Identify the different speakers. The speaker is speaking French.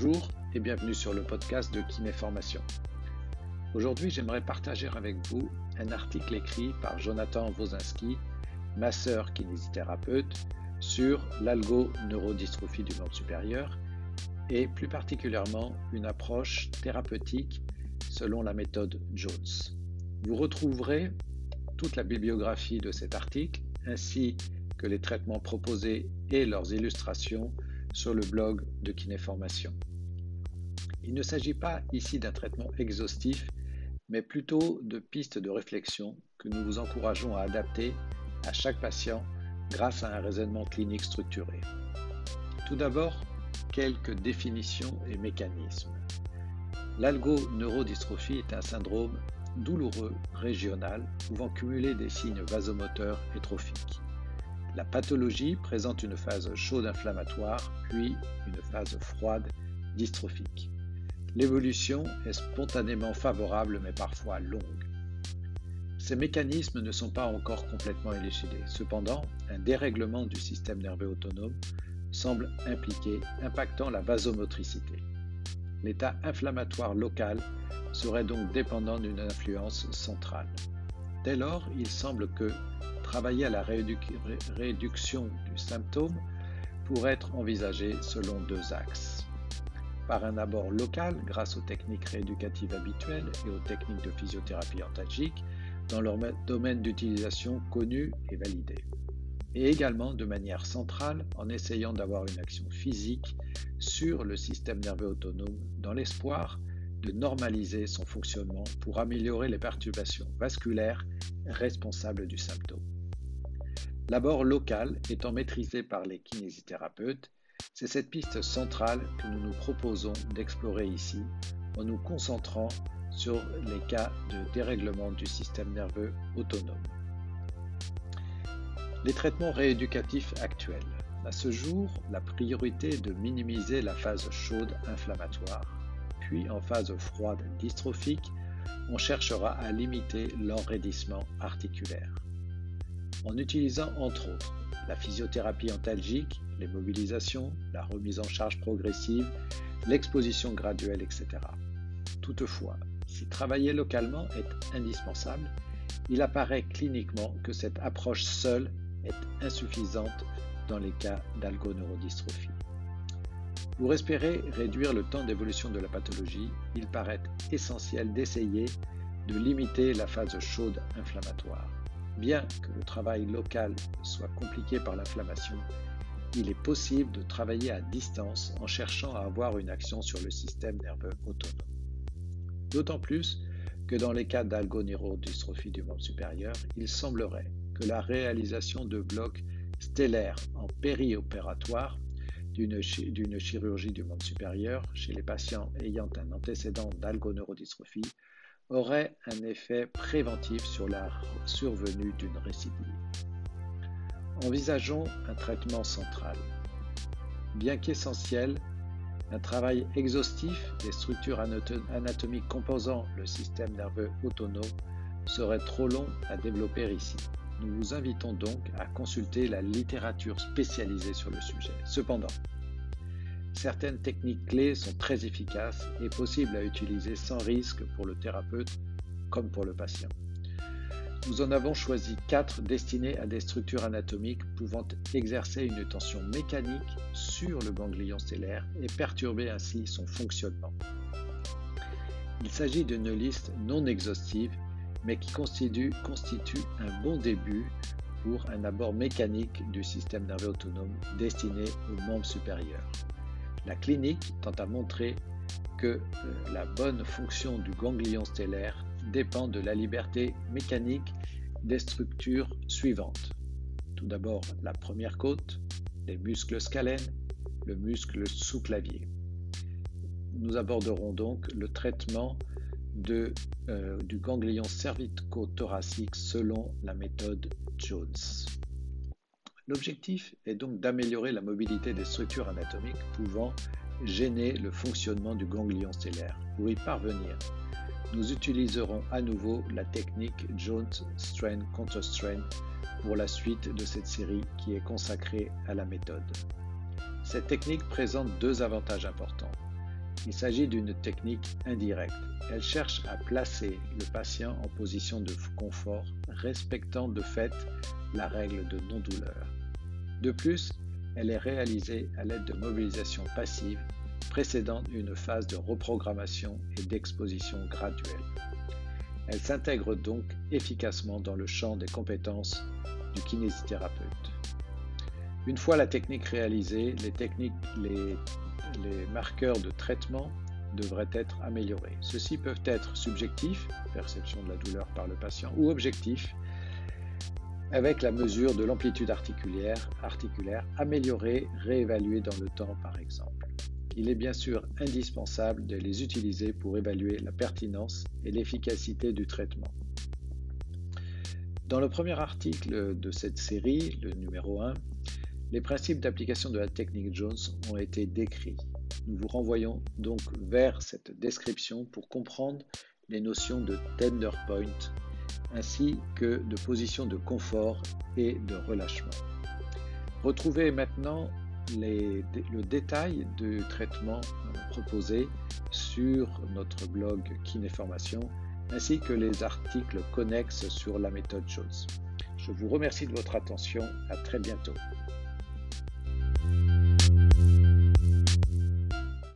Speaker 1: Bonjour et bienvenue sur le podcast de Kinéformation. Aujourd'hui, j'aimerais partager avec vous un article écrit par Jonathan Wozinski, masseur kinésithérapeute, sur l'algo-neurodystrophie du monde supérieur et plus particulièrement une approche thérapeutique selon la méthode Jones. Vous retrouverez toute la bibliographie de cet article ainsi que les traitements proposés et leurs illustrations sur le blog de Kinéformation. Il ne s'agit pas ici d'un traitement exhaustif, mais plutôt de pistes de réflexion que nous vous encourageons à adapter à chaque patient grâce à un raisonnement clinique structuré. Tout d'abord, quelques définitions et mécanismes. L'algoneurodystrophie est un syndrome douloureux régional pouvant cumuler des signes vasomoteurs et trophiques. La pathologie présente une phase chaude inflammatoire, puis une phase froide dystrophique. L'évolution est spontanément favorable mais parfois longue. Ces mécanismes ne sont pas encore complètement élucidés. Cependant, un dérèglement du système nerveux autonome semble impliqué, impactant la vasomotricité. L'état inflammatoire local serait donc dépendant d'une influence centrale. Dès lors, il semble que travailler à la réduction du symptôme pourrait être envisagé selon deux axes. Par un abord local, grâce aux techniques rééducatives habituelles et aux techniques de physiothérapie antalgique, dans leur domaine d'utilisation connu et validé. Et également de manière centrale en essayant d'avoir une action physique sur le système nerveux autonome dans l'espoir de normaliser son fonctionnement pour améliorer les perturbations vasculaires responsables du symptôme. L'abord local étant maîtrisé par les kinésithérapeutes, c'est cette piste centrale que nous nous proposons d'explorer ici en nous concentrant sur les cas de dérèglement du système nerveux autonome. Les traitements rééducatifs actuels. À ce jour, la priorité est de minimiser la phase chaude inflammatoire, puis en phase froide dystrophique, on cherchera à limiter l'enraidissement articulaire en utilisant entre autres la physiothérapie antalgique, les mobilisations, la remise en charge progressive, l'exposition graduelle, etc. Toutefois, si travailler localement est indispensable, il apparaît cliniquement que cette approche seule est insuffisante dans les cas d'algoneurodystrophie. Pour espérer réduire le temps d'évolution de la pathologie, il paraît essentiel d'essayer de limiter la phase chaude inflammatoire. Bien que le travail local soit compliqué par l'inflammation, il est possible de travailler à distance en cherchant à avoir une action sur le système nerveux autonome. D'autant plus que dans les cas d'algoneurodystrophie du membre supérieur, il semblerait que la réalisation de blocs stellaires en périopératoire d'une chirurgie du membre supérieur chez les patients ayant un antécédent d'algoneurodystrophie aurait un effet préventif sur la survenue d'une récidive. Envisageons un traitement central. Bien qu'essentiel, un travail exhaustif des structures anatomiques composant le système nerveux autonome serait trop long à développer ici. Nous vous invitons donc à consulter la littérature spécialisée sur le sujet. Cependant, Certaines techniques clés sont très efficaces et possibles à utiliser sans risque pour le thérapeute comme pour le patient. Nous en avons choisi quatre destinées à des structures anatomiques pouvant exercer une tension mécanique sur le ganglion stellaire et perturber ainsi son fonctionnement. Il s'agit d'une liste non exhaustive mais qui constitue, constitue un bon début pour un abord mécanique du système nerveux autonome destiné aux membres supérieurs. La clinique tente à montrer que euh, la bonne fonction du ganglion stellaire dépend de la liberté mécanique des structures suivantes. Tout d'abord, la première côte, les muscles scalènes, le muscle sous-clavier. Nous aborderons donc le traitement euh, du ganglion cervico-thoracique selon la méthode Jones. L'objectif est donc d'améliorer la mobilité des structures anatomiques pouvant gêner le fonctionnement du ganglion stellaire. Pour y parvenir, nous utiliserons à nouveau la technique Jones Strain Counter Strain pour la suite de cette série qui est consacrée à la méthode. Cette technique présente deux avantages importants. Il s'agit d'une technique indirecte. Elle cherche à placer le patient en position de confort, respectant de fait la règle de non-douleur. De plus, elle est réalisée à l'aide de mobilisation passive précédant une phase de reprogrammation et d'exposition graduelle. Elle s'intègre donc efficacement dans le champ des compétences du kinésithérapeute. Une fois la technique réalisée, les, techniques, les marqueurs de traitement devraient être améliorés. Ceux-ci peuvent être subjectifs, perception de la douleur par le patient, ou objectifs, avec la mesure de l'amplitude articulaire, articulaire améliorée, réévaluée dans le temps par exemple. Il est bien sûr indispensable de les utiliser pour évaluer la pertinence et l'efficacité du traitement. Dans le premier article de cette série, le numéro 1, les principes d'application de la technique Jones ont été décrits. Nous vous renvoyons donc vers cette description pour comprendre les notions de tender point ainsi que de position de confort et de relâchement. Retrouvez maintenant le détail du traitement proposé sur notre blog Kinéformation ainsi que les articles connexes sur la méthode Jones. Je vous remercie de votre attention. À très bientôt.